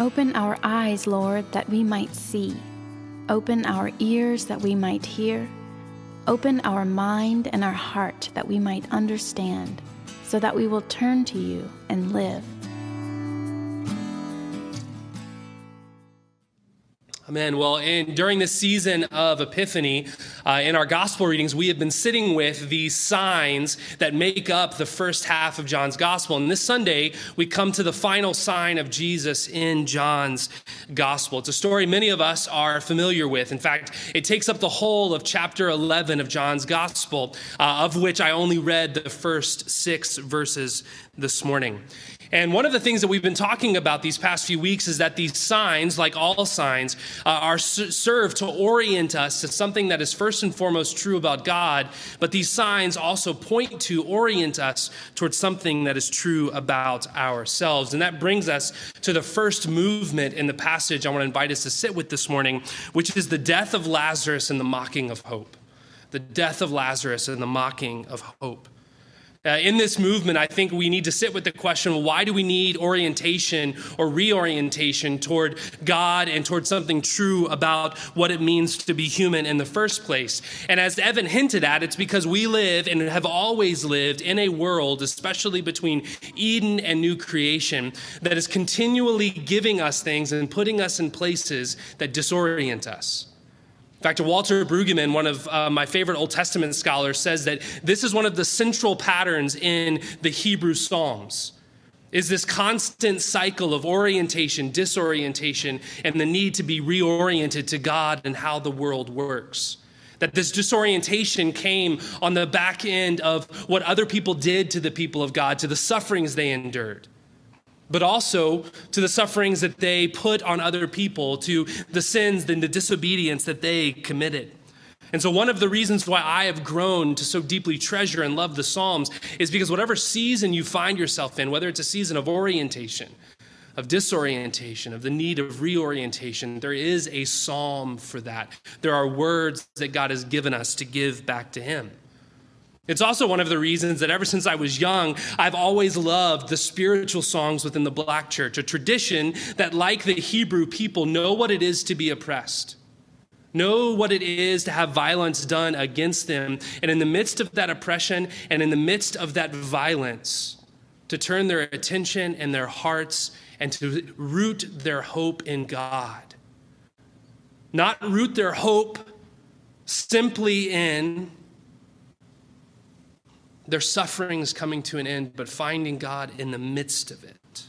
Open our eyes, Lord, that we might see. Open our ears that we might hear. Open our mind and our heart that we might understand, so that we will turn to you and live. Amen. Well, in, during this season of Epiphany, uh, in our gospel readings, we have been sitting with these signs that make up the first half of John's gospel. And this Sunday, we come to the final sign of Jesus in John's gospel. It's a story many of us are familiar with. In fact, it takes up the whole of chapter 11 of John's gospel, uh, of which I only read the first six verses this morning. And one of the things that we've been talking about these past few weeks is that these signs, like all signs, uh, are served to orient us to something that is first and foremost true about God, but these signs also point to orient us towards something that is true about ourselves. And that brings us to the first movement in the passage I want to invite us to sit with this morning, which is the death of Lazarus and the mocking of hope. The death of Lazarus and the mocking of hope. Uh, in this movement, I think we need to sit with the question why do we need orientation or reorientation toward God and toward something true about what it means to be human in the first place? And as Evan hinted at, it's because we live and have always lived in a world, especially between Eden and new creation, that is continually giving us things and putting us in places that disorient us. Dr. Walter Brueggemann, one of uh, my favorite Old Testament scholars, says that this is one of the central patterns in the Hebrew Psalms is this constant cycle of orientation, disorientation, and the need to be reoriented to God and how the world works. That this disorientation came on the back end of what other people did to the people of God, to the sufferings they endured but also to the sufferings that they put on other people, to the sins and the disobedience that they committed. And so, one of the reasons why I have grown to so deeply treasure and love the Psalms is because whatever season you find yourself in, whether it's a season of orientation, of disorientation, of the need of reorientation, there is a psalm for that. There are words that God has given us to give back to Him. It's also one of the reasons that ever since I was young, I've always loved the spiritual songs within the black church, a tradition that, like the Hebrew people, know what it is to be oppressed, know what it is to have violence done against them, and in the midst of that oppression and in the midst of that violence, to turn their attention and their hearts and to root their hope in God. Not root their hope simply in their sufferings coming to an end, but finding God in the midst of it.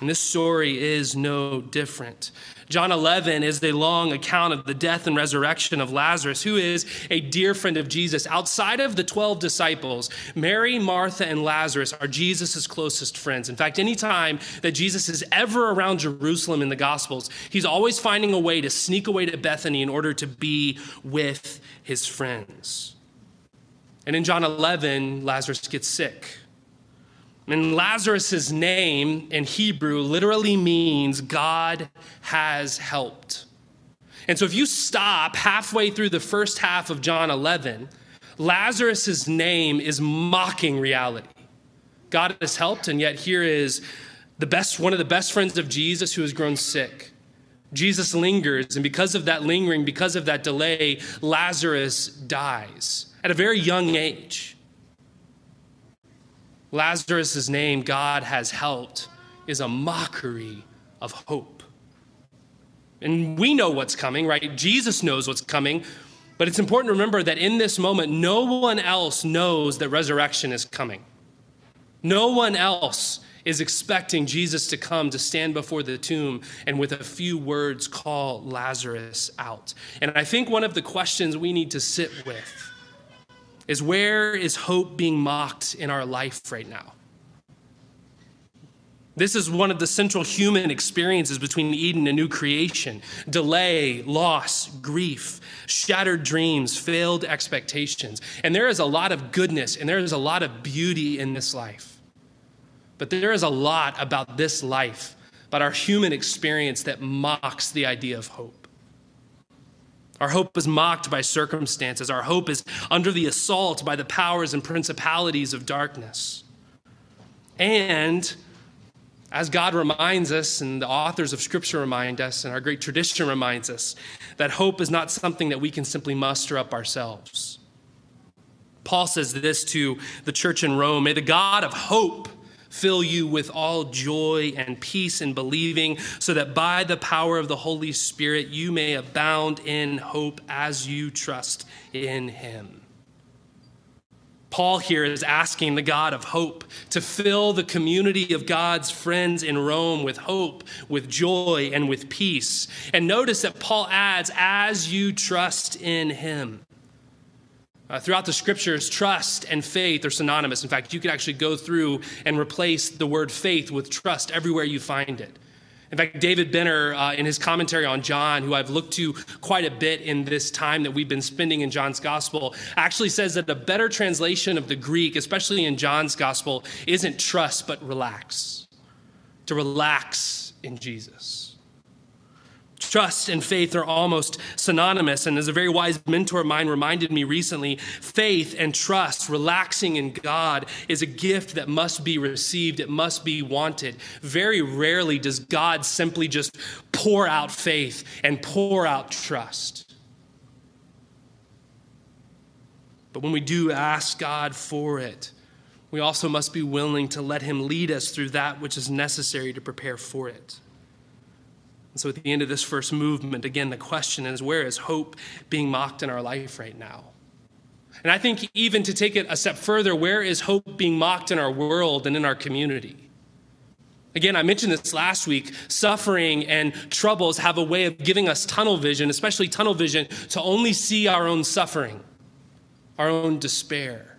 And this story is no different. John 11 is a long account of the death and resurrection of Lazarus, who is a dear friend of Jesus. Outside of the 12 disciples, Mary, Martha, and Lazarus are Jesus' closest friends. In fact, anytime that Jesus is ever around Jerusalem in the Gospels, he's always finding a way to sneak away to Bethany in order to be with his friends. And in John 11, Lazarus gets sick. And Lazarus' name in Hebrew literally means God has helped. And so if you stop halfway through the first half of John 11, Lazarus' name is mocking reality. God has helped, and yet here is the best, one of the best friends of Jesus who has grown sick. Jesus lingers, and because of that lingering, because of that delay, Lazarus dies at a very young age. Lazarus' name, God has helped, is a mockery of hope. And we know what's coming, right? Jesus knows what's coming. But it's important to remember that in this moment, no one else knows that resurrection is coming. No one else is expecting Jesus to come to stand before the tomb and with a few words call Lazarus out. And I think one of the questions we need to sit with is where is hope being mocked in our life right now? This is one of the central human experiences between Eden and new creation delay, loss, grief, shattered dreams, failed expectations. And there is a lot of goodness and there is a lot of beauty in this life. But there is a lot about this life, about our human experience, that mocks the idea of hope. Our hope is mocked by circumstances. Our hope is under the assault by the powers and principalities of darkness. And As God reminds us, and the authors of Scripture remind us, and our great tradition reminds us, that hope is not something that we can simply muster up ourselves. Paul says this to the church in Rome May the God of hope fill you with all joy and peace in believing, so that by the power of the Holy Spirit you may abound in hope as you trust in Him. Paul here is asking the God of hope to fill the community of God's friends in Rome with hope, with joy, and with peace. And notice that Paul adds, as you trust in him. Uh, throughout the scriptures, trust and faith are synonymous. In fact, you could actually go through and replace the word faith with trust everywhere you find it. In fact, David Benner, uh, in his commentary on John, who I've looked to quite a bit in this time that we've been spending in John's gospel, actually says that a better translation of the Greek, especially in John's gospel, isn't trust, but relax. To relax in Jesus. Trust and faith are almost synonymous. And as a very wise mentor of mine reminded me recently, faith and trust, relaxing in God, is a gift that must be received, it must be wanted. Very rarely does God simply just pour out faith and pour out trust. But when we do ask God for it, we also must be willing to let Him lead us through that which is necessary to prepare for it. And so at the end of this first movement, again, the question is where is hope being mocked in our life right now? And I think even to take it a step further, where is hope being mocked in our world and in our community? Again, I mentioned this last week. Suffering and troubles have a way of giving us tunnel vision, especially tunnel vision, to only see our own suffering, our own despair,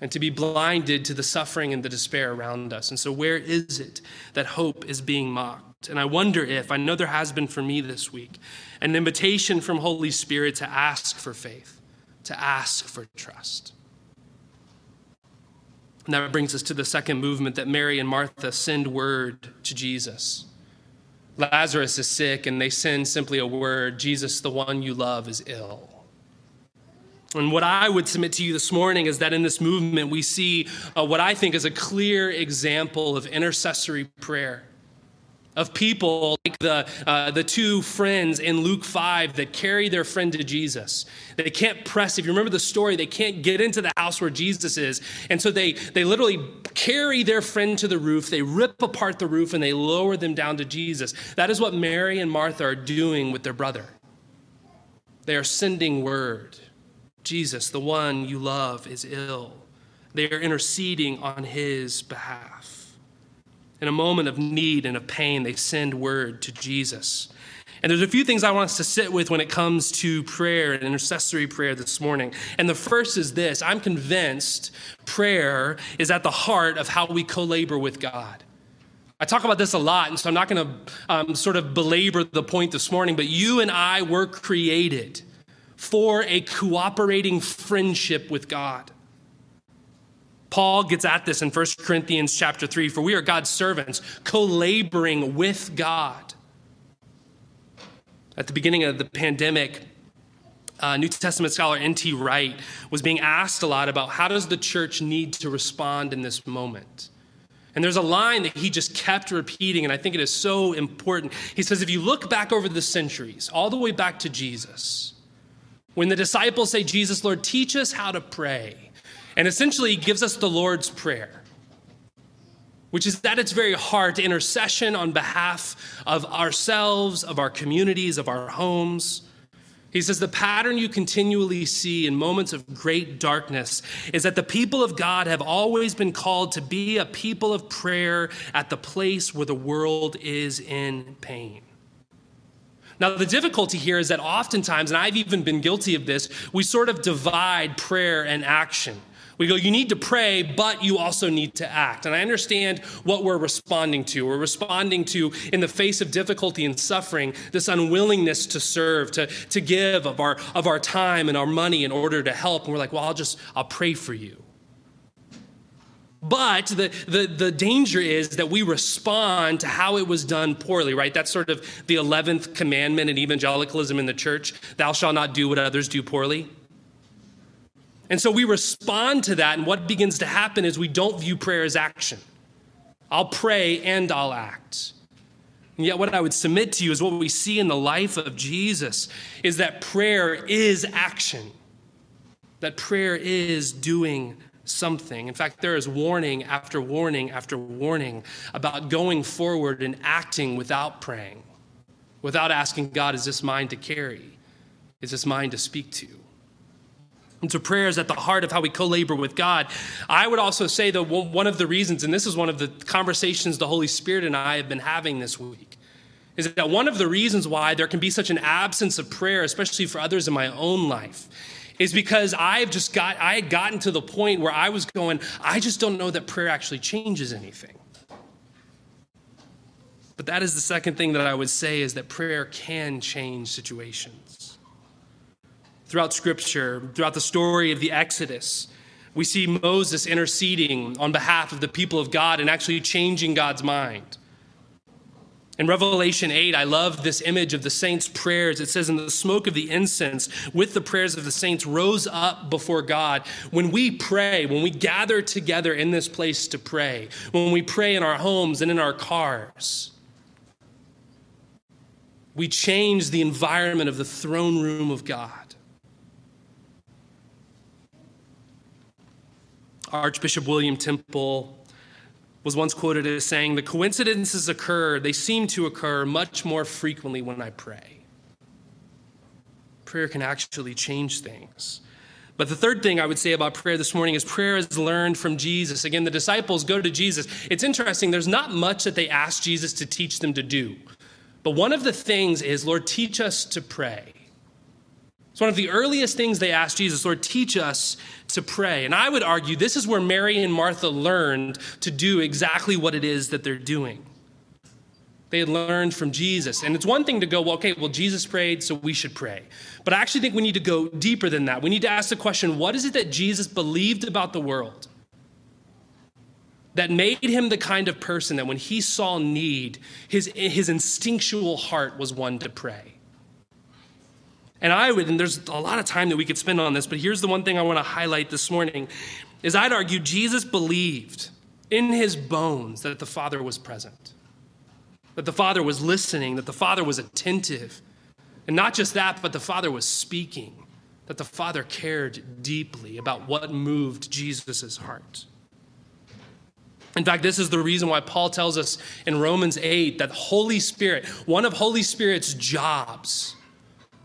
and to be blinded to the suffering and the despair around us. And so, where is it that hope is being mocked? And I wonder if, I know there has been for me this week, an invitation from Holy Spirit to ask for faith, to ask for trust. And that brings us to the second movement that Mary and Martha send word to Jesus. Lazarus is sick, and they send simply a word Jesus, the one you love, is ill. And what I would submit to you this morning is that in this movement, we see uh, what I think is a clear example of intercessory prayer of people like the, uh, the two friends in Luke 5 that carry their friend to Jesus. They can't press, if you remember the story, they can't get into the house where Jesus is. And so they, they literally carry their friend to the roof, they rip apart the roof, and they lower them down to Jesus. That is what Mary and Martha are doing with their brother. They are sending word Jesus, the one you love, is ill. They are interceding on his behalf. In a moment of need and of pain, they send word to Jesus. And there's a few things I want us to sit with when it comes to prayer and intercessory prayer this morning. And the first is this I'm convinced prayer is at the heart of how we co labor with God. I talk about this a lot, and so I'm not going to um, sort of belabor the point this morning, but you and I were created for a cooperating friendship with God. Paul gets at this in 1 Corinthians chapter 3 for we are God's servants, co laboring with God. At the beginning of the pandemic, uh, New Testament scholar N.T. Wright was being asked a lot about how does the church need to respond in this moment. And there's a line that he just kept repeating, and I think it is so important. He says, if you look back over the centuries, all the way back to Jesus, when the disciples say, Jesus, Lord, teach us how to pray, and essentially gives us the Lord's Prayer, which is at its very heart intercession on behalf of ourselves, of our communities, of our homes. He says the pattern you continually see in moments of great darkness is that the people of God have always been called to be a people of prayer at the place where the world is in pain. Now, the difficulty here is that oftentimes, and I've even been guilty of this, we sort of divide prayer and action. We go, you need to pray, but you also need to act. And I understand what we're responding to. We're responding to, in the face of difficulty and suffering, this unwillingness to serve, to, to give of our, of our time and our money in order to help. And we're like, well, I'll just, I'll pray for you. But the, the, the danger is that we respond to how it was done poorly, right? That's sort of the 11th commandment in evangelicalism in the church thou shalt not do what others do poorly. And so we respond to that, and what begins to happen is we don't view prayer as action. I'll pray and I'll act. And yet, what I would submit to you is what we see in the life of Jesus is that prayer is action, that prayer is doing something. In fact, there is warning after warning after warning about going forward and acting without praying, without asking God, is this mine to carry? Is this mine to speak to? And so prayer is at the heart of how we co labor with God. I would also say that one of the reasons, and this is one of the conversations the Holy Spirit and I have been having this week, is that one of the reasons why there can be such an absence of prayer, especially for others in my own life, is because I've just got, I had gotten to the point where I was going, I just don't know that prayer actually changes anything. But that is the second thing that I would say is that prayer can change situations throughout Scripture, throughout the story of the Exodus. We see Moses interceding on behalf of the people of God and actually changing God's mind. In Revelation 8, I love this image of the saints' prayers. It says, "In the smoke of the incense, with the prayers of the saints, rose up before God. When we pray, when we gather together in this place to pray, when we pray in our homes and in our cars, we change the environment of the throne room of God. Archbishop William Temple was once quoted as saying, The coincidences occur, they seem to occur much more frequently when I pray. Prayer can actually change things. But the third thing I would say about prayer this morning is prayer is learned from Jesus. Again, the disciples go to Jesus. It's interesting, there's not much that they ask Jesus to teach them to do. But one of the things is, Lord, teach us to pray. It's one of the earliest things they asked Jesus, Lord, teach us to pray. And I would argue this is where Mary and Martha learned to do exactly what it is that they're doing. They had learned from Jesus. And it's one thing to go, well, okay, well, Jesus prayed, so we should pray. But I actually think we need to go deeper than that. We need to ask the question what is it that Jesus believed about the world that made him the kind of person that when he saw need, his, his instinctual heart was one to pray? And I would, and there's a lot of time that we could spend on this, but here's the one thing I want to highlight this morning is I'd argue Jesus believed in his bones that the Father was present, that the Father was listening, that the Father was attentive. And not just that, but the Father was speaking, that the Father cared deeply about what moved Jesus' heart. In fact, this is the reason why Paul tells us in Romans 8 that Holy Spirit, one of Holy Spirit's jobs,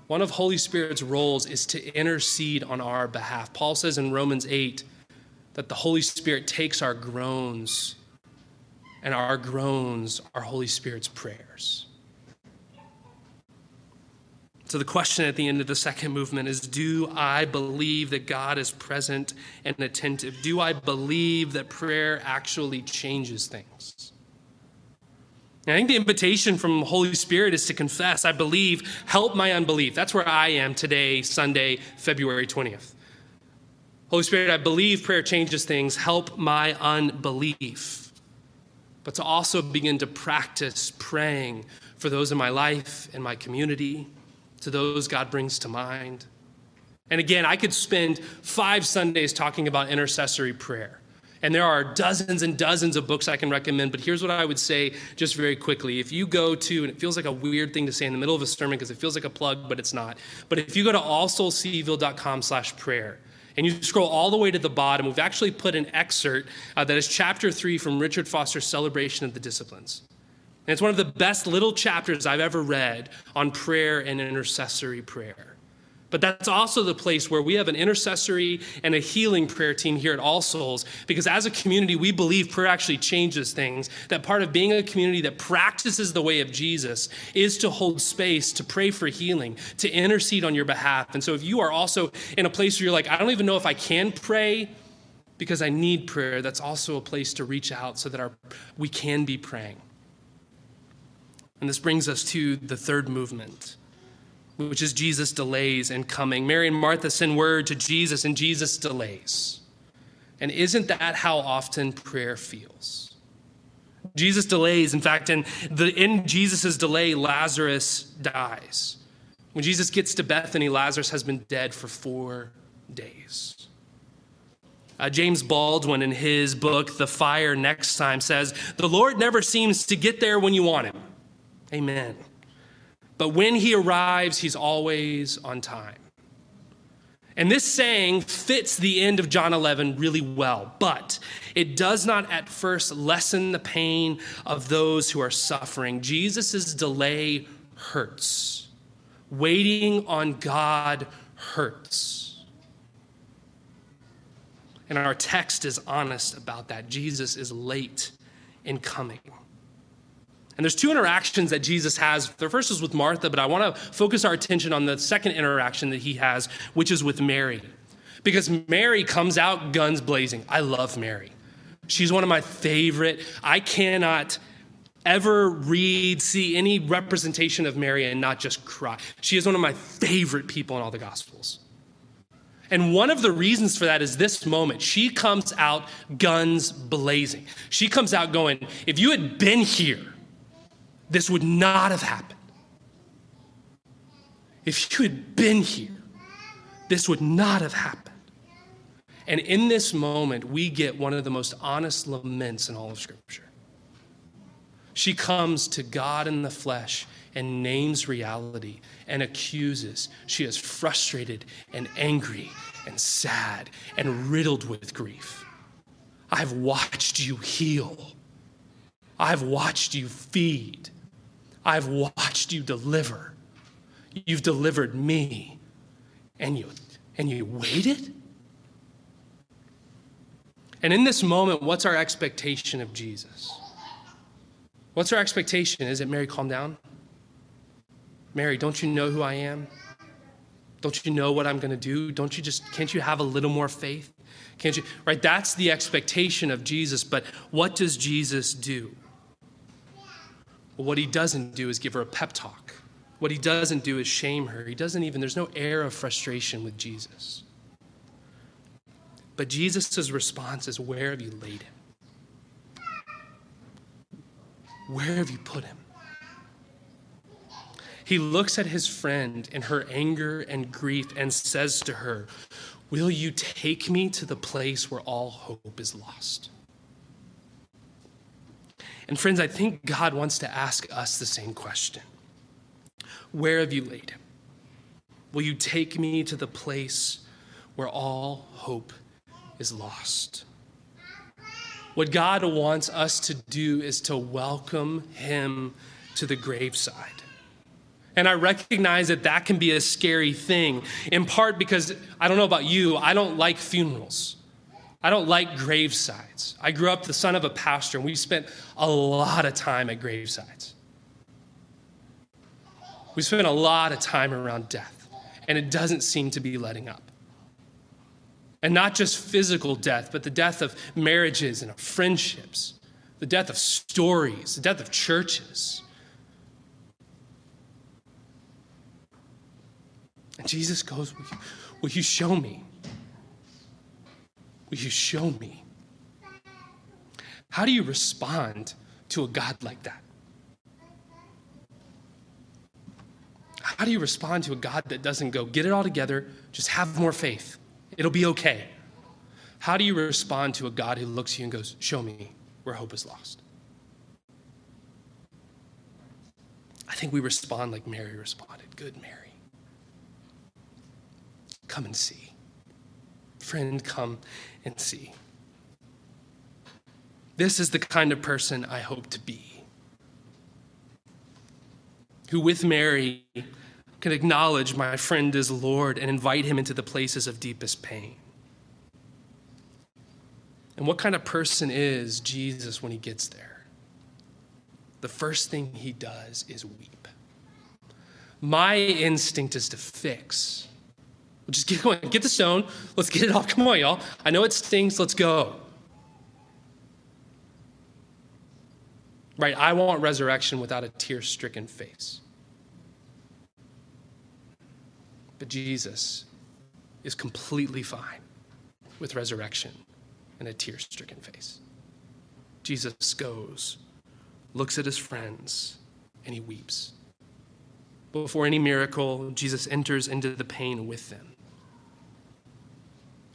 one of Holy Spirit's roles is to intercede on our behalf. Paul says in Romans 8 that the Holy Spirit takes our groans, and our groans are Holy Spirit's prayers. So, the question at the end of the second movement is Do I believe that God is present and attentive? Do I believe that prayer actually changes things? I think the invitation from the Holy Spirit is to confess, I believe, help my unbelief. That's where I am today, Sunday, February 20th. Holy Spirit, I believe prayer changes things. Help my unbelief. But to also begin to practice praying for those in my life and my community, to those God brings to mind. And again, I could spend five Sundays talking about intercessory prayer. And there are dozens and dozens of books I can recommend, but here's what I would say just very quickly. If you go to, and it feels like a weird thing to say in the middle of a sermon because it feels like a plug, but it's not. But if you go to allsoulseville.com slash prayer, and you scroll all the way to the bottom, we've actually put an excerpt uh, that is chapter three from Richard Foster's Celebration of the Disciplines. And it's one of the best little chapters I've ever read on prayer and intercessory prayer. But that's also the place where we have an intercessory and a healing prayer team here at All Souls, because as a community, we believe prayer actually changes things. That part of being a community that practices the way of Jesus is to hold space, to pray for healing, to intercede on your behalf. And so if you are also in a place where you're like, I don't even know if I can pray because I need prayer, that's also a place to reach out so that our, we can be praying. And this brings us to the third movement which is Jesus delays in coming. Mary and Martha send word to Jesus, and Jesus delays. And isn't that how often prayer feels? Jesus delays. In fact, in, the, in Jesus' delay, Lazarus dies. When Jesus gets to Bethany, Lazarus has been dead for four days. Uh, James Baldwin, in his book, The Fire Next Time, says, The Lord never seems to get there when you want him. Amen. But when he arrives, he's always on time. And this saying fits the end of John 11 really well, but it does not at first lessen the pain of those who are suffering. Jesus' delay hurts. Waiting on God hurts. And our text is honest about that. Jesus is late in coming. And there's two interactions that Jesus has. The first is with Martha, but I want to focus our attention on the second interaction that he has, which is with Mary. Because Mary comes out guns blazing. I love Mary. She's one of my favorite. I cannot ever read, see any representation of Mary and not just cry. She is one of my favorite people in all the Gospels. And one of the reasons for that is this moment. She comes out guns blazing. She comes out going, If you had been here, this would not have happened. If you had been here, this would not have happened. And in this moment, we get one of the most honest laments in all of Scripture. She comes to God in the flesh and names reality and accuses. She is frustrated and angry and sad and riddled with grief. I've watched you heal. I've watched you feed. I've watched you deliver. You've delivered me. And you and you waited? And in this moment, what's our expectation of Jesus? What's our expectation? Is it Mary, calm down? Mary, don't you know who I am? Don't you know what I'm going to do? Don't you just, can't you have a little more faith? Can't you? Right? That's the expectation of Jesus. But what does Jesus do? What he doesn't do is give her a pep talk. What he doesn't do is shame her. He doesn't even, there's no air of frustration with Jesus. But Jesus' response is, Where have you laid him? Where have you put him? He looks at his friend in her anger and grief and says to her, Will you take me to the place where all hope is lost? And friends, I think God wants to ask us the same question Where have you laid him? Will you take me to the place where all hope is lost? What God wants us to do is to welcome him to the graveside. And I recognize that that can be a scary thing, in part because I don't know about you, I don't like funerals. I don't like gravesides. I grew up the son of a pastor, and we spent a lot of time at gravesides. We spent a lot of time around death, and it doesn't seem to be letting up. And not just physical death, but the death of marriages and of friendships, the death of stories, the death of churches. And Jesus goes, Will you, will you show me? Will you show me? How do you respond to a God like that? How do you respond to a God that doesn't go, get it all together, just have more faith? It'll be okay. How do you respond to a God who looks at you and goes, Show me where hope is lost? I think we respond like Mary responded. Good, Mary. Come and see. Friend, come and see. This is the kind of person I hope to be. Who, with Mary, can acknowledge my friend is Lord and invite him into the places of deepest pain. And what kind of person is Jesus when he gets there? The first thing he does is weep. My instinct is to fix just get going. Get the stone. Let's get it off. Come on, y'all. I know it stings. Let's go. Right? I want resurrection without a tear stricken face. But Jesus is completely fine with resurrection and a tear stricken face. Jesus goes, looks at his friends, and he weeps. Before any miracle, Jesus enters into the pain with them.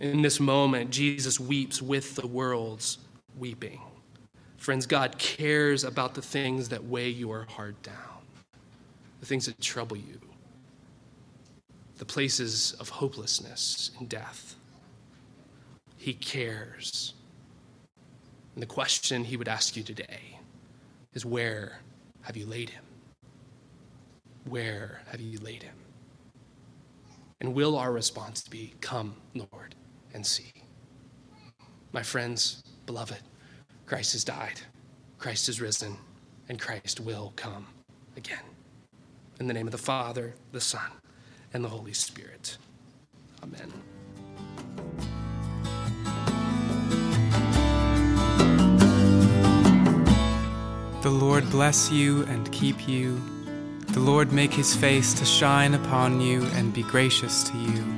In this moment, Jesus weeps with the world's weeping. Friends, God cares about the things that weigh your heart down, the things that trouble you, the places of hopelessness and death. He cares. And the question he would ask you today is where have you laid him? Where have you laid him? And will our response be, Come, Lord, and see? My friends, beloved, Christ has died, Christ has risen, and Christ will come again. In the name of the Father, the Son, and the Holy Spirit. Amen. The Lord bless you and keep you. The Lord make his face to shine upon you and be gracious to you.